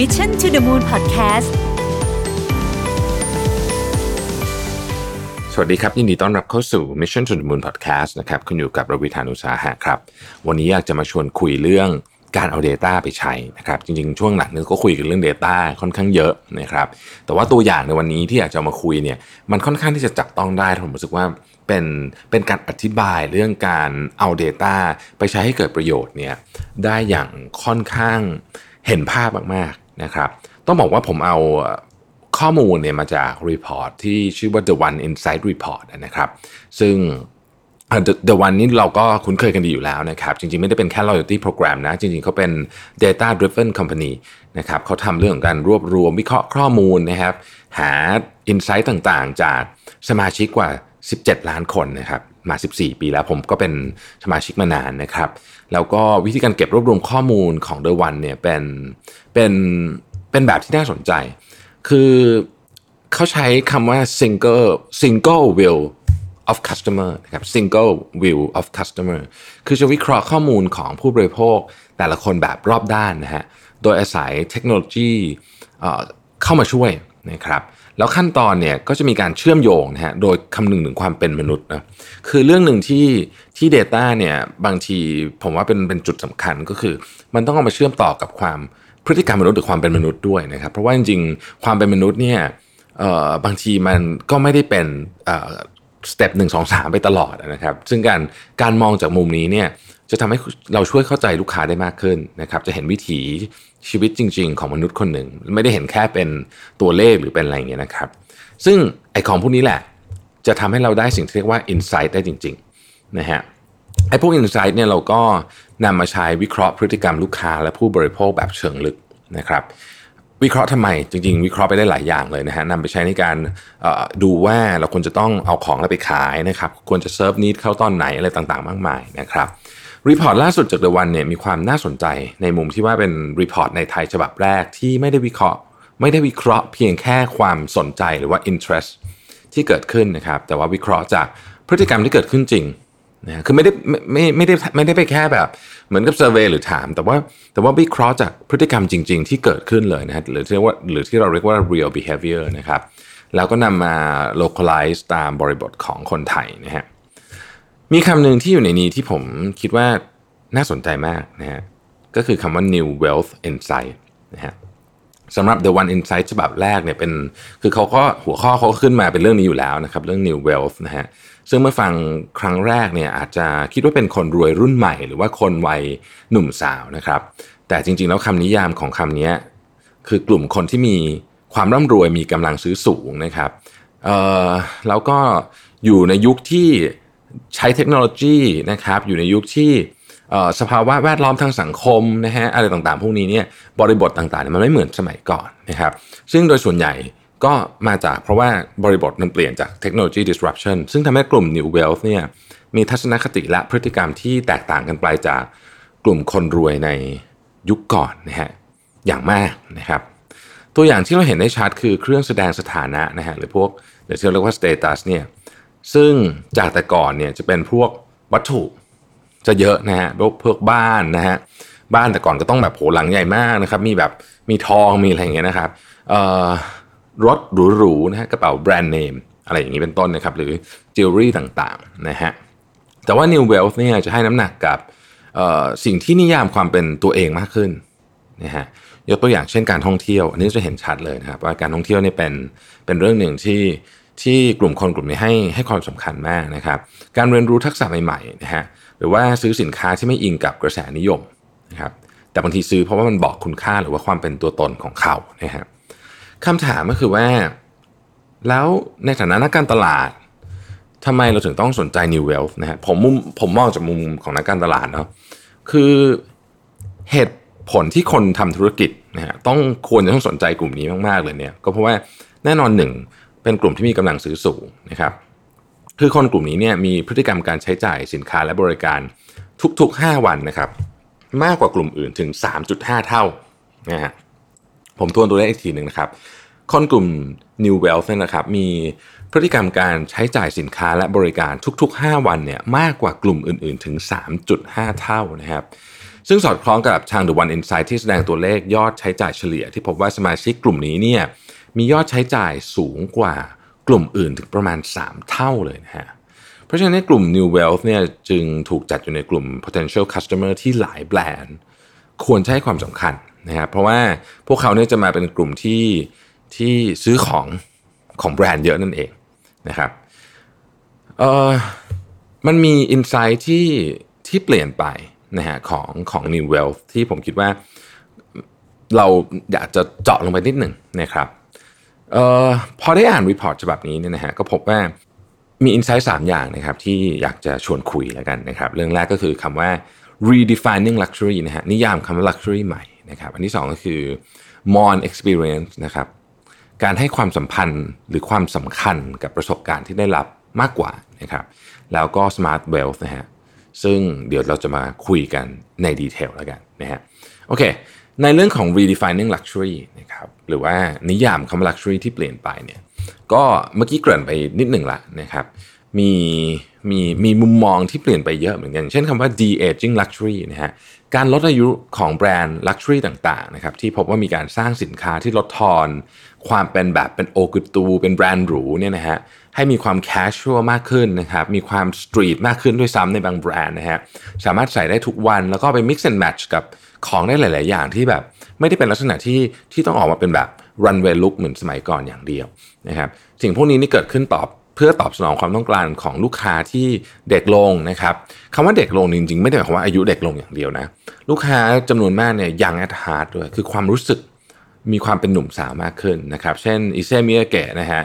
Mission to the Moon Podcast สวัสดีครับ ยินดีต้อนรับเข้าสู่ Mission to the Moon Podcast นะครับคุณอยู่กับรวิธานุสาหะครับ วันนี้อยากจะมาชวนคุยเรื่องการเอา Data ไปใช้นะครับ จริงๆ ช่วงหลังนี้ก็คุยกันเรื่อง Data ค่อนข้างเยอะนะครับ แต่ว่าตัวอย่างในวันนี้ที่อยากจะมาคุยเนี่ยมันค่อนข้างที่จะจับต้องได้ผมรู้สึกว่าเป็นเป็นการอธิบายเรื่องการเอา Data ไปใช้ให้เกิดประโยชน์เนี่ยได้อย่างค่อนข้างเห็นภาพมาก นะครับ ต้องบอกว่าผมเอาข้อมูลเนี่ยมาจาก report ที่ชื่อว่า The One Insight Report นะครับ ซึ่ง The The One นี้เราก็คุ้นเคยกันดีอยู่แล้วนะครับ จริงๆ ไม่ได้เป็นแค่ loyalty program นะ จริงๆเขาเป็น data driven company นะครับเขาทำเรื่องของการรวบรวมวิเคราะห์ข้อมูลนะครับ หา insight ต่างๆ จากสมาชิกกว่า 17 ล้านคนนะครับ มา 14 ปีแล้วผมก็เป็นสมาชิกมานานนะครับ แล้วก็วิธีการเก็บรวบรวมข้อมูลของ The One เนี่ยเป็นเป็นเป็นแบบที่น่าสนใจ คือเขาใช้คำว่า single single view of customer นะครับ single view of customer คือจะวิเคราะห์ข้อมูลของผู้บริโภค แต่ละคนแบบรอบด้านนะฮะ โดยอาศัยเทคโนโลยีเข้ามาช่วยนะครับ แล้วขั้นตอนเนี่ยก็จะมีการเชื่อมโยงนะฮะโดยคำนึงถึงความเป็นมนุษย์นะคือเรื่องหนึ่งที่ที่ Data เนี่ยบางทีผมว่าเป็นเป็นจุดสำคัญก็คือ มันต้องเอามาเชื่อมต่อกับความพฤติกรรมมนุษย์หรือความเป็นมนุษย์ด้วยนะครับ เพราะว่าจริงๆ ความเป็นมนุษย์เนี่ยบางทีมันก็ไม่ได้เป็นสเต็ปหนึ่งสองสามไปตลอดนะครับ ซึ่งการการมองจากมุมนี้เนี่ย จะทำให้เราช่วยเข้าใจลูกค้าได้มากขึ้นนะครับ จะเห็นวิถีชีวิตจริง ๆ ของมนุษย์คนหนึ่ง ไม่ได้เห็นแค่เป็นตัวเลขหรือเป็นอะไรอย่างเงี้ยนะครับ ซึ่งไอของพวกนี้แหละ จะทำให้เราได้สิ่งที่เรียกว่า insight ได้จริงๆนะฮะไอ้พวก insight เนี่ยเราก็นำมาใช้วิเคราะห์พฤติกรรมลูกค้าและผู้บริโภคแบบเชิงลึกนะครับ วิเคราะห์ทำไมจริง ๆ วิเคราะห์ไปได้หลายอย่างเลยนะฮะนำไปใช้ในการดูว่าเราควรจะต้องเอาของอะไรไปขายนะครับ ควรจะเซิร์ฟนิดเข้าตอนไหนอะไรต่างๆ มากมายนะครับ report ล่าสุดจาก The One เนี่ยมีความน่าสนใจในมุมที่ว่าเป็น report ในไทยฉบับแรกที่ไม่ได้วิเคราะห์ ไม่ได้วิเคราะห์เพียงแค่ความสนใจหรือว่า interest ที่เกิดขึ้นนะครับ แต่ว่าวิเคราะห์จากพฤติกรรมที่เกิดขึ้นจริงนะคือไม่ได้ไม่ไม่ได้ไม่ได้ไปแค่แบบเหมือนกับ survey หรือถาม แต่ว่าแต่ว่าวิเคราะห์จากพฤติกรรมจริง ๆ ที่เกิดขึ้นเลยนะฮะหรือที่เรียกว่าหรือที่เราเรียกว่า real behavior นะครับแล้วก็นำมา localize ตามบริบทของคนไทยนะฮะ มีคำหนึ่งที่อยู่ในนี้ที่ผมคิดว่าน่าสนใจมากนะฮะก็คือคำว่า new wealth insight นะฮะสำหรับ The One Insight ฉบับแรกเนี่ยเป็นคือเขาก็หัวข้อเขาขึ้นมาเป็นเรื่องนี้อยู่แล้วนะครับ เรื่อง new wealth นะฮะซึ่งเมื่อฟังครั้งแรกเนี่ยอาจจะคิดว่าเป็นคนรวยรุ่นใหม่ หรือว่าคนวัยหนุ่มสาวนะครับ แต่จริงๆแล้วคำนิยามของคำนี้คือกลุ่มคนที่มีความร่ำรวยมีกำลังซื้อสูงนะครับเอ่อแล้วก็อยู่ในยุคที่ ใช้เทคโนโลยีนะครับอยู่ในยุคที่สภาวะแวดล้อมทางสังคมนะฮะอะไรต่างๆ พวกนี้เนี่ยบริบทต่างๆมันไม่เหมือนสมัยก่อนนะครับซึ่งโดยส่วนใหญ่ก็มาจากเพราะว่าบริบทมันเปลี่ยนจากเทคโนโลยี disruption ซึ่งทำให้กลุ่ม New Wealth เนี่ยมีทัศนคติและพฤติกรรมที่แตกต่างกันไปจากกลุ่มคนรวยในยุคก่อนนะฮะอย่างมากนะครับตัวอย่างที่เราเห็นได้ชัดคือเครื่องแสดงสถานะนะฮะหรือพวกหรือที่เราเรียกว่า status เนี่ย ซึ่งจากแต่ก่อนเนี่ยจะเป็นพวกวัตถุจะเยอะนะฮะพวกพวกบ้านนะฮะบ้านแต่ก่อนก็ต้องแบบโหหลังใหญ่มากนะครับ มีแบบมีทองมีอะไรอย่างเงี้ยนะครับรถหรูๆนะฮะกระเป๋าแบรนด์เนมอะไรอย่างนี้เป็นต้นนะครับ หรือจิวเวลรี่ต่างๆนะฮะแต่ว่า New Wealth เนี่ยจะให้น้ำหนักกับสิ่งที่นิยามความเป็นตัวเองมากขึ้นนะฮะยกตัวอย่างเช่นการท่องเที่ยว อันนี้จะเห็นชัดเลยนะครับว่าการท่องเที่ยวเนี่ยเป็นเป็นเรื่องหนึ่งที่ ที่กลุ่มคนกลุ่มนี้ให้ให้ความสำคัญมากนะครับ การเรียนรู้ทักษะใหม่ๆนะฮะหรือว่าซื้อสินค้าที่ไม่อิงกับกระแสนิยมนะครับแต่บางทีซื้อเพราะว่ามันบอกคุณค่าหรือว่าความเป็นตัวตนของเขานะฮะคำถามก็คือว่า แล้วในฐานะนักการตลาดทำไมเราถึงต้องสนใจ New Wealth นะฮะผมมุมผมมองจากมุมของนักการตลาดเนาะคือเหตุผลที่คนทำธุรกิจนะฮะต้องควรจะต้องสนใจกลุ่มนี้มาก ๆ เลยเนี่ย ก็เพราะว่าแน่นอนหนึ่ง เป็นกลุ่มที่มีกำลังซื้อสูงนะครับคือคนกลุ่มนี้เนี่ยมีพฤติกรรมการใช้จ่ายสินค้าและบริการทุกๆ 5 วันนะครับ มากกว่ากลุ่มอื่นถึง 3.5 เท่านะฮะผมทวนตัวเลขอีกทีหนึ่งนะครับ คนกลุ่ม New Wealth นะครับ มีพฤติกรรมการใช้จ่ายสินค้าและบริการทุกๆ 5 วันเนี่ยมากกว่ากลุ่มอื่นๆ ถึง 3.5 เท่านะครับ ซึ่งสอดคล้องกับทาง The One Insight ที่แสดงตัวเลขยอดใช้จ่ายเฉลี่ย ที่พบว่าสมาชิกกลุ่มนี้เนี่ย มียอดใช้จ่ายสูงกว่ากลุ่มอื่นถึงประมาณ 3 เท่าเลยนะฮะ เพราะฉะนั้นกลุ่ม New Wealth เนี่ยจึงถูกจัดอยู่ในกลุ่ม potential customer ที่หลายแบรนด์ ควรให้ความสำคัญนะครับเพราะว่าพวกเขาเนี่ยจะมาเป็นกลุ่มที่ที่ซื้อของของแบรนด์เยอะนั่นเองนะครับเออมันมี insight ที่ที่เปลี่ยนไปนะฮะของของ New Wealth ที่ผมคิดว่าเราอยากจะเจาะลงไปนิดหนึ่งนะครับ เออพอได้อ่าน report ฉบับนี้เนี่ยนะฮะก็พบว่ามี insight สามอย่างนะครับที่อยากจะชวนคุยแล้วกันนะครับเรื่องแรกก็คือคำว่า redefining luxury นะฮะนิยามคำว่า luxury ใหม่นะครับอันที่สองก็คือ more experience นะครับการให้ความสัมพันธ์หรือความสำคัญกับประสบการณ์ที่ได้รับมากกว่านะครับแล้วก็ smart wealth นะฮะซึ่งเดี๋ยวเราจะมาคุยกันในดีเทลแล้วกันนะฮะโอเค ในเรื่องของ redefining luxury นะครับหรือว่านิยามคำว่า luxury ที่เปลี่ยนไปเนี่ยก็เมื่อกี้เกริ่นไปนิดหนึ่งละนะครับมีมีมีมุมมองที่เปลี่ยนไปเยอะเหมือนกัน เช่นคำว่า de-aging luxury นะฮะการลดอายุของแบรนด์ luxury ต่างๆนะครับที่พบว่ามีการสร้างสินค้าที่ลดทอน ความเป็นแบบเป็น haute couture เป็นแบรนด์หรูเนี่ยนะฮะให้มีความ casual มากขึ้นนะครับมีความ street มากขึ้นด้วยซ้ำในบางแบรนด์นะฮะสามารถใส่ได้ทุกวันแล้วก็ไป mix and match กับ ของได้หลาย ๆ อย่างที่แบบไม่ได้เป็นลักษณะที่ที่ต้องออกมาเป็นแบบ runway look เหมือนสมัยก่อนอย่างเดียวนะครับสิ่งพวกนี้นี่เกิดขึ้นตอบเพื่อตอบสนองความต้องการของลูกค้าที่เด็กลงนะครับคำว่าเด็กลงจริง ๆ ไม่ได้หมายความว่าอายุเด็กลงอย่างเดียวนะลูกค้าจำนวนมากเนี่ย young at heart ด้วยคือความรู้สึกมีความเป็นหนุ่มสาวมากขึ้นนะครับ เช่น Issey Miyake นะฮะ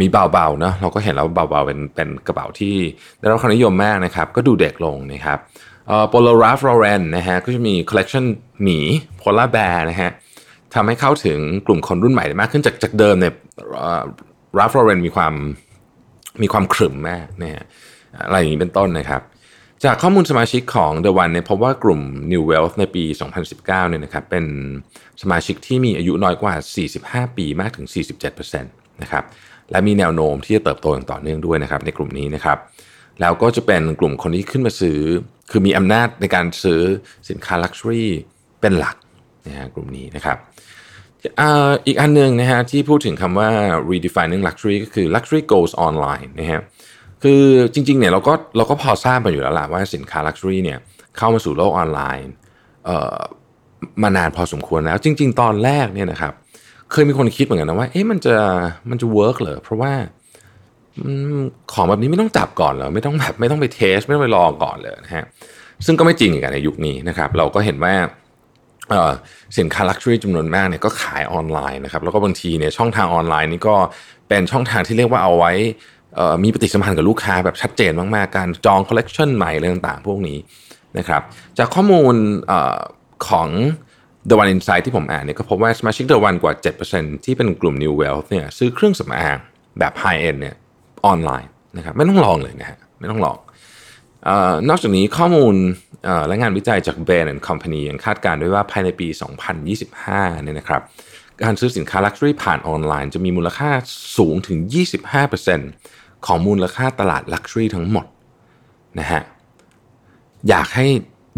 มี Bao Bao เนาะเราก็เห็นแล้ว Bao Bao เป็นเป็นกระเป๋าที่ได้รับความนิยมมากนะครับ ก็ดูเด็กลงนะครับ Polo Ralph Lauren นะฮะก็จะมีคอลเลกชันหมีPolo Bear นะฮะทำให้เข้าถึงกลุ่มคนรุ่นใหม่ได้มากขึ้นจากจากเดิมเนี่ย Ralph Lauren มีความมีความขรึมมากนะฮะอะไรอย่างนี้เป็นต้นนะครับจากข้อมูลสมาชิกของ The One เนี่ยพบว่ากลุ่ม New Wealth ในปี 2019 เนี่ยนะครับเป็นสมาชิกที่มีอายุน้อยกว่า 45 ปีมากถึง 47%นะครับและมีแนวโน้มที่จะเติบโตอย่างต่อเนื่องด้วยนะครับในกลุ่มนี้นะครับ แล้วก็จะเป็นกลุ่มคนที่ขึ้นมาซื้อ คือมีอำนาจในการซื้อสินค้า luxury เป็นหลักนะฮะกลุ่มนี้นะครับอีกอันหนึ่งนะฮะที่พูดถึงคำว่า redefining luxury ก็คือ luxury goes online นะฮะคือจริงๆเนี่ยเราก็เราก็พอทราบมาอยู่แล้วล่ะว่าสินค้า luxury เนี่ยเข้ามาสู่โลกออนไลน์มานานพอสมควรแล้ว จริง ๆ ตอนแรกเนี่ยนะครับเคยมีคนคิดเหมือนกันนะว่าเอ๊ะมันจะมันจะ work เหรอเพราะว่า ของแบบนี้ไม่ต้องจับก่อนเหรอไม่ต้องแบบไม่ต้องไปเทส ไม่ต้องไปลองก่อนเลยนะฮะซึ่งก็ไม่จริงกันในยุคนี้นะครับ เราก็เห็นว่าสินค้าลักชัวรี่จำนวนมากเนี่ยก็ขายออนไลน์นะครับ แล้วก็บางทีเนี่ยช่องทางออนไลน์นี่ก็เป็นช่องทางที่เรียกว่าเอาไว้มีปฏิสัมพันธ์กับลูกค้าแบบชัดเจนมากๆการจองคอลเลกชันใหม่อะไรต่างๆพวกนี้นะครับจากข้อมูลอของ The One Insight ที่ผมอ่านเนี่ยก็พบว่าสมาชิก The One กว่า 7%ที่เป็นกลุ่ม New Wealth เนี่ยซื้อเครื่องสำอางแบบ High End เนี่ย ออนไลน์นะครับไม่ต้องลองเลยนะฮะไม่ต้องลองนอกจากนี้ข้อมูลและงานวิจัยจาก Bain and Company ยังคาดการณ์ด้วยว่าภายในปี 2025 เนี่ยนะครับการซื้อสินค้าลักชัวรี่ผ่านออนไลน์จะมีมูลค่าสูงถึง 25%ของมูลค่าตลาดลักชัวรี่ทั้งหมดนะฮะอยากให้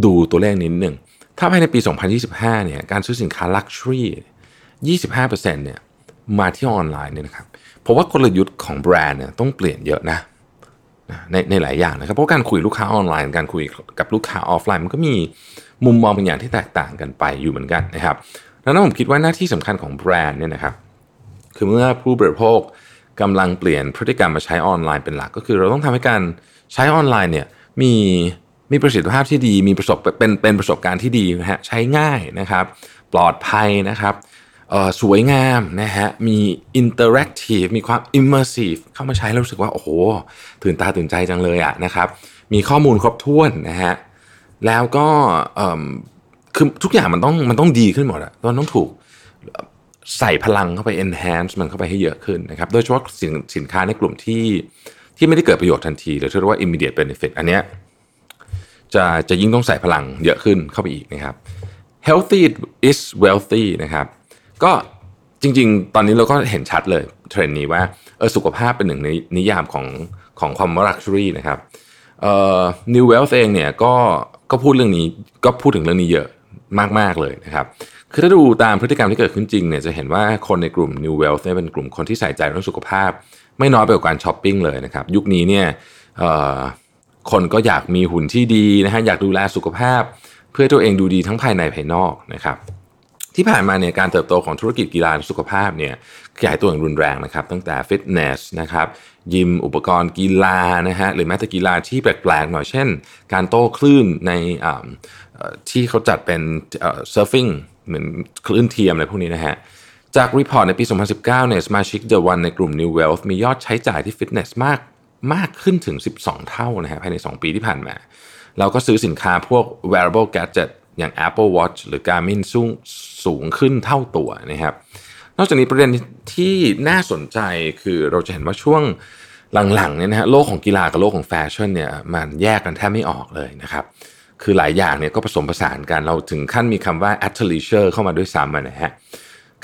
ดูตัวเลขนิดหนึ่ง ถ้าภายในปี 2025 เนี่ยการซื้อสินค้า luxury 25%เนี่ย มาที่ออนไลน์เนี่ยนะครับเพราะว่ากลยุทธ์ของแบรนด์เนี่ยต้องเปลี่ยนเยอะนะในในหลายอย่างนะครับเพราะการคุยลูกค้าออนไลน์การคุยกับลูกค้าออฟไลน์มันก็มีมุมมองบางอย่างที่แตกต่างกันไปอยู่เหมือนกันนะครับดังนั้นผมคิดว่าหน้าที่สำคัญของแบรนด์เนี่ยนะครับคือเมื่อผู้บริโภคกำลังเปลี่ยนพฤติกรรมมาใช้ออนไลน์เป็นหลัก ก็คือเราต้องทำให้การใช้ออนไลน์เนี่ยมีมีประสิทธิภาพที่ดี มีประสบเป็นเป็นประสบการณ์ที่ดีนะฮะใช้ง่ายนะครับ ปลอดภัยนะครับ สวยงามนะฮะ มี interactive มีความ immersive เข้ามาใช้แล้วรู้สึกว่า โอ้โห ตื่นตาตื่นใจจังเลยอะนะครับ มีข้อมูลครบถ้วนนะฮะ แล้วก็คือทุกอย่างมันต้องมันต้องดีขึ้นหมดอะมันต้องถูกใส่พลังเข้าไป enhance มันเข้าไปให้เยอะขึ้นนะครับ โดยเฉพาะสินสินค้าในกลุ่มที่ที่ไม่ได้เกิดประโยชน์ทันที หรือที่เรียกว่า immediate benefit อันเนี้ยจะจะยิ่งต้องใส่พลังเยอะขึ้นเข้าไปอีกนะครับ healthy is wealthy นะครับ ก็จริง ๆ ตอนนี้เราก็เห็นชัดเลยเทรนด์นี้ว่าเออสุขภาพเป็นหนึ่งในนิยามของของความว่า luxury นะครับเอ่อ New Wealth เองเนี่ยก็ก็พูดเรื่องนี้ก็พูดถึงเรื่องนี้เยอะมาก ๆ เลยนะครับคือถ้าดูตามพฤติกรรมที่เกิดขึ้นจริงเนี่ยจะเห็นว่าคนในกลุ่ม New Wealth เนี่ยเป็นกลุ่มคนที่ใส่ใจเรื่องสุขภาพ ไม่น้อยไปกว่าการช้อปปิ้งเลยนะครับยุคนี้เนี่ยคนก็อยากมีหุ่นที่ดีนะฮะอยากดูแลสุขภาพ เพื่อตัวเองดูดีทั้งภายในภายนอกนะครับ ที่ผ่านมาเนี่ยการเติบโตของธุรกิจกีฬาสุขภาพเนี่ยขยายตัวอย่างรุนแรงนะครับตั้งแต่ฟิตเนสนะครับยิมอุปกรณ์กีฬานะฮะหรือแม้แต่กีฬาที่แปลกๆหน่อยเช่น การโต้คลื่นในที่เขาจัดเป็น surfing เหมือนคลื่นเทียมอะไรพวกนี้นะฮะจาก report ในปี 2019 เนี่ยสมาชิก The One ในกลุ่ม New Wealth มียอดใช้จ่ายที่ฟิตเนสมากมากขึ้นถึง 12 เท่านะฮะภายใน 2 ปีที่ผ่านมา เราก็ซื้อสินค้าพวก wearable gadget อย่าง Apple Watch หรือ Garmin สูงสูงขึ้นเท่าตัวนะครับ นอกจากนี้ประเด็นที่น่าสนใจคือเราจะเห็นว่าช่วงหลังๆเนี่ยนะฮะโลกของกีฬากับโลกของแฟชั่นเนี่ยมันแยกกันแทบไม่ออกเลยนะครับคือหลายอย่างเนี่ยก็ผสมผสานกันเราถึงขั้นมีคำว่า athleisure เข้ามาด้วยซ้ำนะฮะ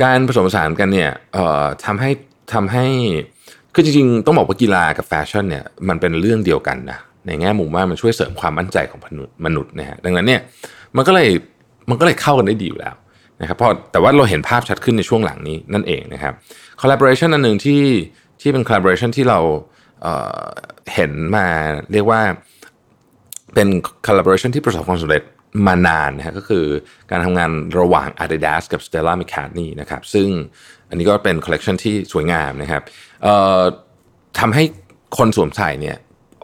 การผสมผสานกันเนี่ยทำให้ทำให้คือจริงๆ ต้องบอกว่ากีฬากับแฟชั่นเนี่ยมันเป็นเรื่องเดียวกันนะในแง่มุมว่ามันช่วยเสริมความมั่นใจของมนุษย์นะฮะดังนั้นเนี่ย มันก็เลยมันก็เลยเข้ากันได้ดีอยู่แล้วนะครับเพราะแต่ว่าเราเห็นภาพชัดขึ้นในช่วงหลังนี้นั่นเองนะครับ collaboration อันหนึ่งที่ที่เป็น collaboration ที่เราเเห็นมาเรียกว่าเป็น collaboration ที่ประสบความสำเร็จมานานนะฮะก็คือการทำงานระหว่าง Adidas กับ Stella McCartney นะครับซึ่งอันนี้ก็เป็นคอลเลกชันที่สวยงามนะครับทำให้คนสวมใส่เนี่ย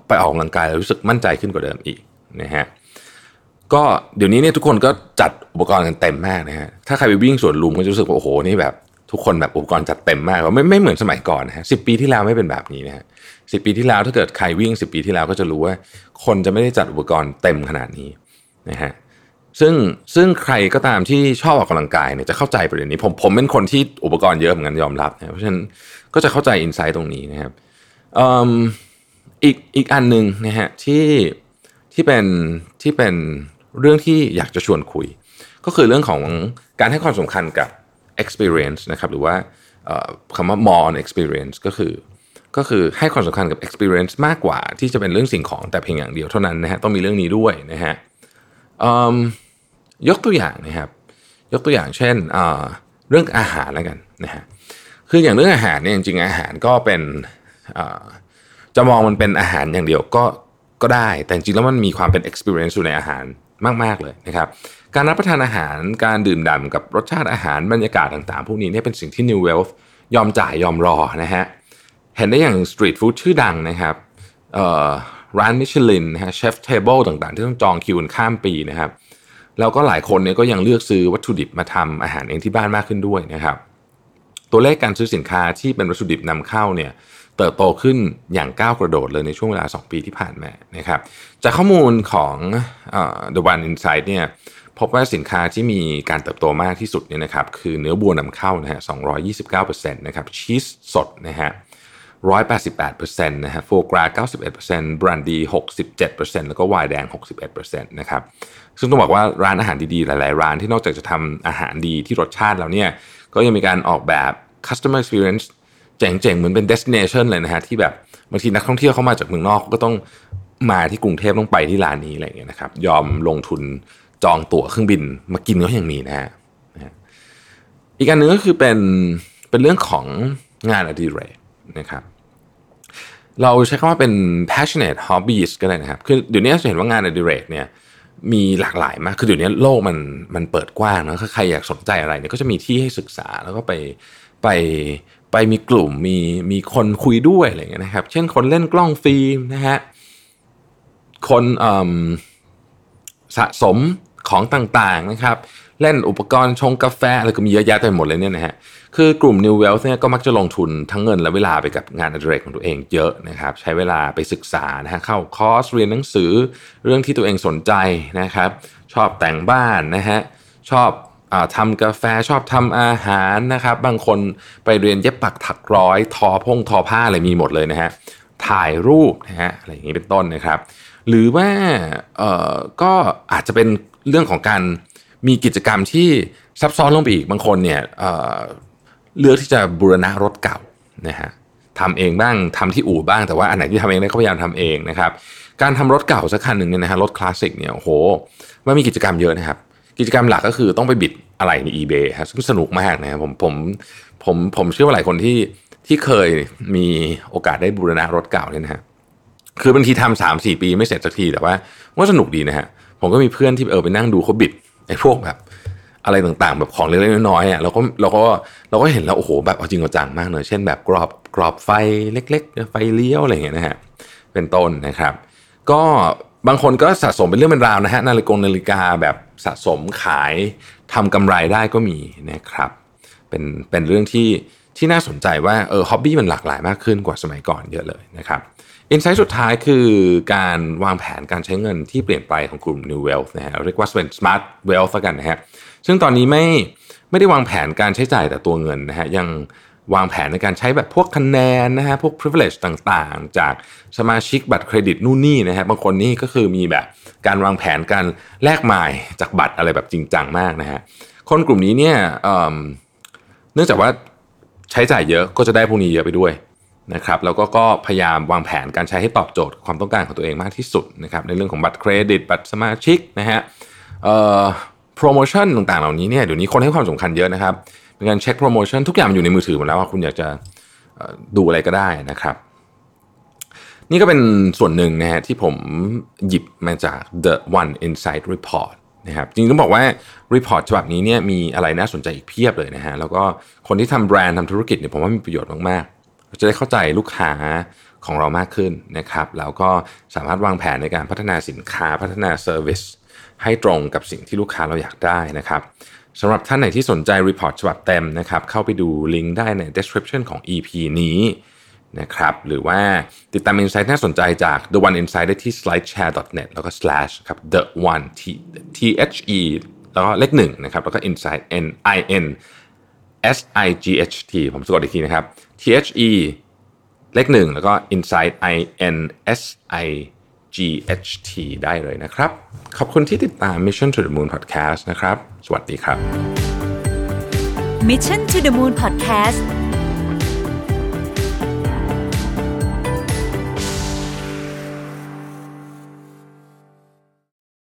ไปออกกำลังกายแล้วรู้สึกมั่นใจขึ้นกว่าเดิมอีกนะฮะ ก็เดี๋ยวนี้เนี่ยทุกคนก็จัดอุปกรณ์กันเต็มมากนะฮะถ้าใครไปวิ่งสวนลุมก็จะรู้สึกว่าโอ้โหนี่แบบ ทุกคนแบบอุปกรณ์จัดเต็มมากไม่ไม่เหมือนสมัยก่อนนะฮะสิปีที่แล้วไม่เป็นแบบนี้นะฮะสิปีที่แล้วถ้าเกิดใครวิ่งสิปีที่แล้วก็จะรู้ว่า คนจะไม่ได้จัดอุปกรณ์เต็มขนาดนี้นะฮะซึ่งซึ่งใครก็ตามที่ชอบออกกำลังกายเนี่ยจะเข้าใจประเด็นนี้ ผมผมเป็นคนที่อุปกรณ์เยอะเหมือนกันยอมรับนะเพราะฉะนั้นก็จะเข้าใจอินไซต์ตรงนี้นะครับอีกอีกอันหนึ่งนะฮะที่ที่เป็นที่เป็น เรื่องที่อยากจะชวนคุย ก็คือเรื่องของการให้ความสำคัญกับ experience นะครับ หรือว่าคำว่า more on experience ก็คือ ก็คือให้ความสำคัญกับ experience มากกว่าที่จะเป็นเรื่องสิ่งของแต่เพียงอย่างเดียวเท่านั้นนะฮะต้องมีเรื่องนี้ด้วยนะฮะยกตัวอย่างนะครับ ยกตัวอย่างเช่นเรื่องอาหารแล้วกันนะฮะคืออย่างเรื่องอาหารเนี่ยจริงๆอาหารก็เป็นจะมองมันเป็นอาหารอย่างเดียวก็ก็ได้ แต่จริงแล้วมันมีความเป็น experience อยู่ในอาหาร มาก ๆ เลยนะครับการรับประทานอาหารการดื่มด่ำกับรสชาติอาหารบรรยากาศต่างๆ พวกนี้เนี่ยเป็นสิ่งที่ New Wealth ยอมจ่ายยอมรอนะฮะเห็นได้อย่างสตรีทฟู้ดชื่อดังนะครับร้านมิชลินนะฮะ chef table ต่างๆ ที่ต้องจองคิวข้ามปีนะครับแล้วก็หลายคนเนี่ยก็ยังเลือกซื้อวัตถุดิบมาทำอาหารเองที่บ้านมากขึ้นด้วยนะครับ ตัวเลขการซื้อสินค้าที่เป็นวัตถุดิบนำเข้าเนี่ย เติบโตขึ้นอย่างก้าวกระโดดเลยในช่วงเวลา 2 ปีที่ผ่านมานะครับจากข้อมูลของ The One Insight เนี่ยพบว่าสินค้าที่มีการเติบโตมากที่สุดเนี่ยนะครับคือเนื้อบัวนำเข้านะฮะ229%นะครับชีสสดนะฮะ188%นะฮะโฟกรา91%บรันดี 67%แล้วก็ไวน์แดง 61%นะครับซึ่งต้องบอกว่าร้านอาหารดีๆ หลายๆ ร้านที่นอกจากจะทำอาหารดีที่รสชาติแล้วเนี่ยก็ยังมีการออกแบบ customer experience เจ๋งๆ เหมือนเป็น destination เลยนะฮะ ที่แบบบางทีนักท่องเที่ยวเข้ามาจากเมืองนอกก็ต้องมาที่กรุงเทพต้องไปที่ร้านนี้อะไรอย่างเงี้ยนะครับ ยอมลงทุนจองตั๋วเครื่องบินมากินก็ยังมีนะฮะอีกอันหนึ่งก็คือเป็นเป็นเรื่องของงานอดิเรกนะครับ เราใช้คำว่าเป็น passionate hobbies ก็ได้นะครับ คือเดี๋ยวนี้จะเห็นว่างานอดิเรกเนี่ยมีหลากหลายมาก คือเดี๋ยวนี้โลกมันมันเปิดกว้างนะใครอยากสนใจอะไรเนี่ยก็จะมีที่ให้ศึกษาแล้วก็ไปไป ไปมีกลุ่มมีมีคนคุยด้วยอะไรเงี้ยนะครับ เช่นคนเล่นกล้องฟิล์มนะฮะคนสะสมของต่างๆนะครับ เล่นอุปกรณ์ชงกาแฟอะไรก็มีเยอะแยะเต็มหมดเลยเนี่ยนะฮะคือกลุ่ม New Wealth เนี่ยก็มักจะลงทุนทั้งเงินและเวลาไปกับงานอดิเรกของตัวเองเยอะนะครับ ใช้เวลาไปศึกษานะฮะเข้าคอร์สเรียนหนังสือเรื่องที่ตัวเองสนใจนะครับ ชอบแต่งบ้านนะฮะชอบ ทำกาแฟชอบทำอาหารนะครับ บางคนไปเรียนเย็บปักถักร้อย ทอพงทอผ้าอะไรมีหมดเลยนะฮะถ่ายรูปนะฮะอะไรอย่างนี้เป็นต้นนะครับ หรือว่าเอ่อก็อาจจะเป็นเรื่องของการมีกิจกรรมที่ซับซ้อนลงไปอีกบางคนเนี่ยเเลือกที่จะบูรณะรถเก่านะฮะทำเองบ้างทำที่อู่บ้างแต่ว่าอันไหนที่ทำเองได้ก็พยายามทำเองนะครับ การทำรถเก่าสักคันหนึ่งเนี่ยนะฮะรถคลาสสิกเนี่ยโอ้โหมันมีกิจกรรมเยอะนะครับ กิจกรรมหลักก็คือต้องไปบิดอะไรใน eBay ครับซึ่งสนุกมากนะครับผมผมผมผมเชื่อว่าหลายคนที่ที่เคยมีโอกาสได้บูรณะรถเก่าเนี่ยนะฮะคือบางทีทำสามสี่ปีไม่เสร็จสักทีแต่ว่าว่าสนุกดีนะฮะผมก็มีเพื่อนที่เออไปนั่งดูเขาบิดไอ้พวกแบบอะไรต่างๆ แบบของเล็กๆน้อยๆอะเราก็เราก็เราก็เห็นแล้วโอ้โหแบบเอาจริงเอาจังมากเลยเช่นแบบกรอบกรอบไฟเล็ก ๆ ไฟเลี้ยวอะไรอย่างเงี้ยนะฮะเป็นต้นนะครับ ก็บางคนก็สะสมเป็นเรื่องเป็นราวนะฮะนาฬิกานาฬิกาแบบ สะสมขายทำกำไรได้ก็มีนะครับ เป็นเป็นเรื่องที่ที่น่าสนใจว่าเออฮ็อบบี้มันหลากหลายมากขึ้นกว่าสมัยก่อนเยอะเลยนะครับอินไซต์สุดท้ายคือการวางแผนการใช้เงินที่เปลี่ยนไปของกลุ่ม New Wealth นะฮะเรียกว่าเป็น Smart Wealth กันนะฮะซึ่งตอนนี้ไม่ไม่ได้วางแผนการใช้จ่ายแต่ตัวเงินนะฮะยัง วางแผนในการใช้แบบพวกคะแนนนะฮะพวก privilege ต่างๆ จากสมาชิกบัตรเครดิตนู่นนี่นะฮะบางคนนี่ก็คือมีแบบการวางแผนการแลกหมายจากบัตรอะไรแบบจริงจังมากนะฮะคนกลุ่มนี้เนี่ยเนื่องจากว่าใช้จ่ายเยอะก็จะได้พวกนี้เยอะไปด้วยนะครับแล้วก็ก็พยายามวางแผนการใช้ให้ตอบโจทย์ความต้องการของตัวเองมากที่สุดนะครับในเรื่องของบัตรเครดิต บัตรสมาชิกนะฮะโปรโมชั่นต่างๆเหล่านี้เนี่ยเดี๋ยวนี้คนให้ความสำคัญเยอะนะครับ เป็นการเช็คโปรโมชั่นทุกอย่างอยู่ในมือถือหมดแล้วว่าคุณอยากจะดูอะไรก็ได้นะครับ นี่ก็เป็นส่วนหนึ่งนะฮะที่ผมหยิบมาจาก The One Insight Report นะครับจริงต้องบอกว่ารีพอร์ตฉบับนี้เนี่ยมีอะไรน่าสนใจอีกเพียบเลยนะฮะแล้วก็คนที่ทำแบรนด์ทำธุรกิจเนี่ยผมว่ามีประโยชน์มากๆเราจะได้เข้าใจลูกค้าของเรามากขึ้นนะครับแล้วก็สามารถวางแผนในการพัฒนาสินค้าพัฒนา service ให้ตรงกับสิ่งที่ลูกค้าเราอยากได้นะครับ สำหรับท่านไหนที่สนใจ report ฉบับเต็มนะครับ เข้าไปดูลิงก์ได้ใน description ของ EP นี้นะครับ หรือว่าติดตาม Insight น่าสนใจจาก The One Insight ได้ที่ slideshare.net แล้วก็ slash ครับ The One T T H E แล้วก็เลขหนึ่งนะครับ แล้วก็ Insight N I N S I G H T ผมสะกดอีกทีนะครับ T H E เลขหนึ่งแล้วก็ Insight I N S I G H T ได้เลยนะครับ ขอบคุณที่ติดตาม Mission to the Moon Podcast นะครับ สวัสดีครับ Mission to the Moon Podcast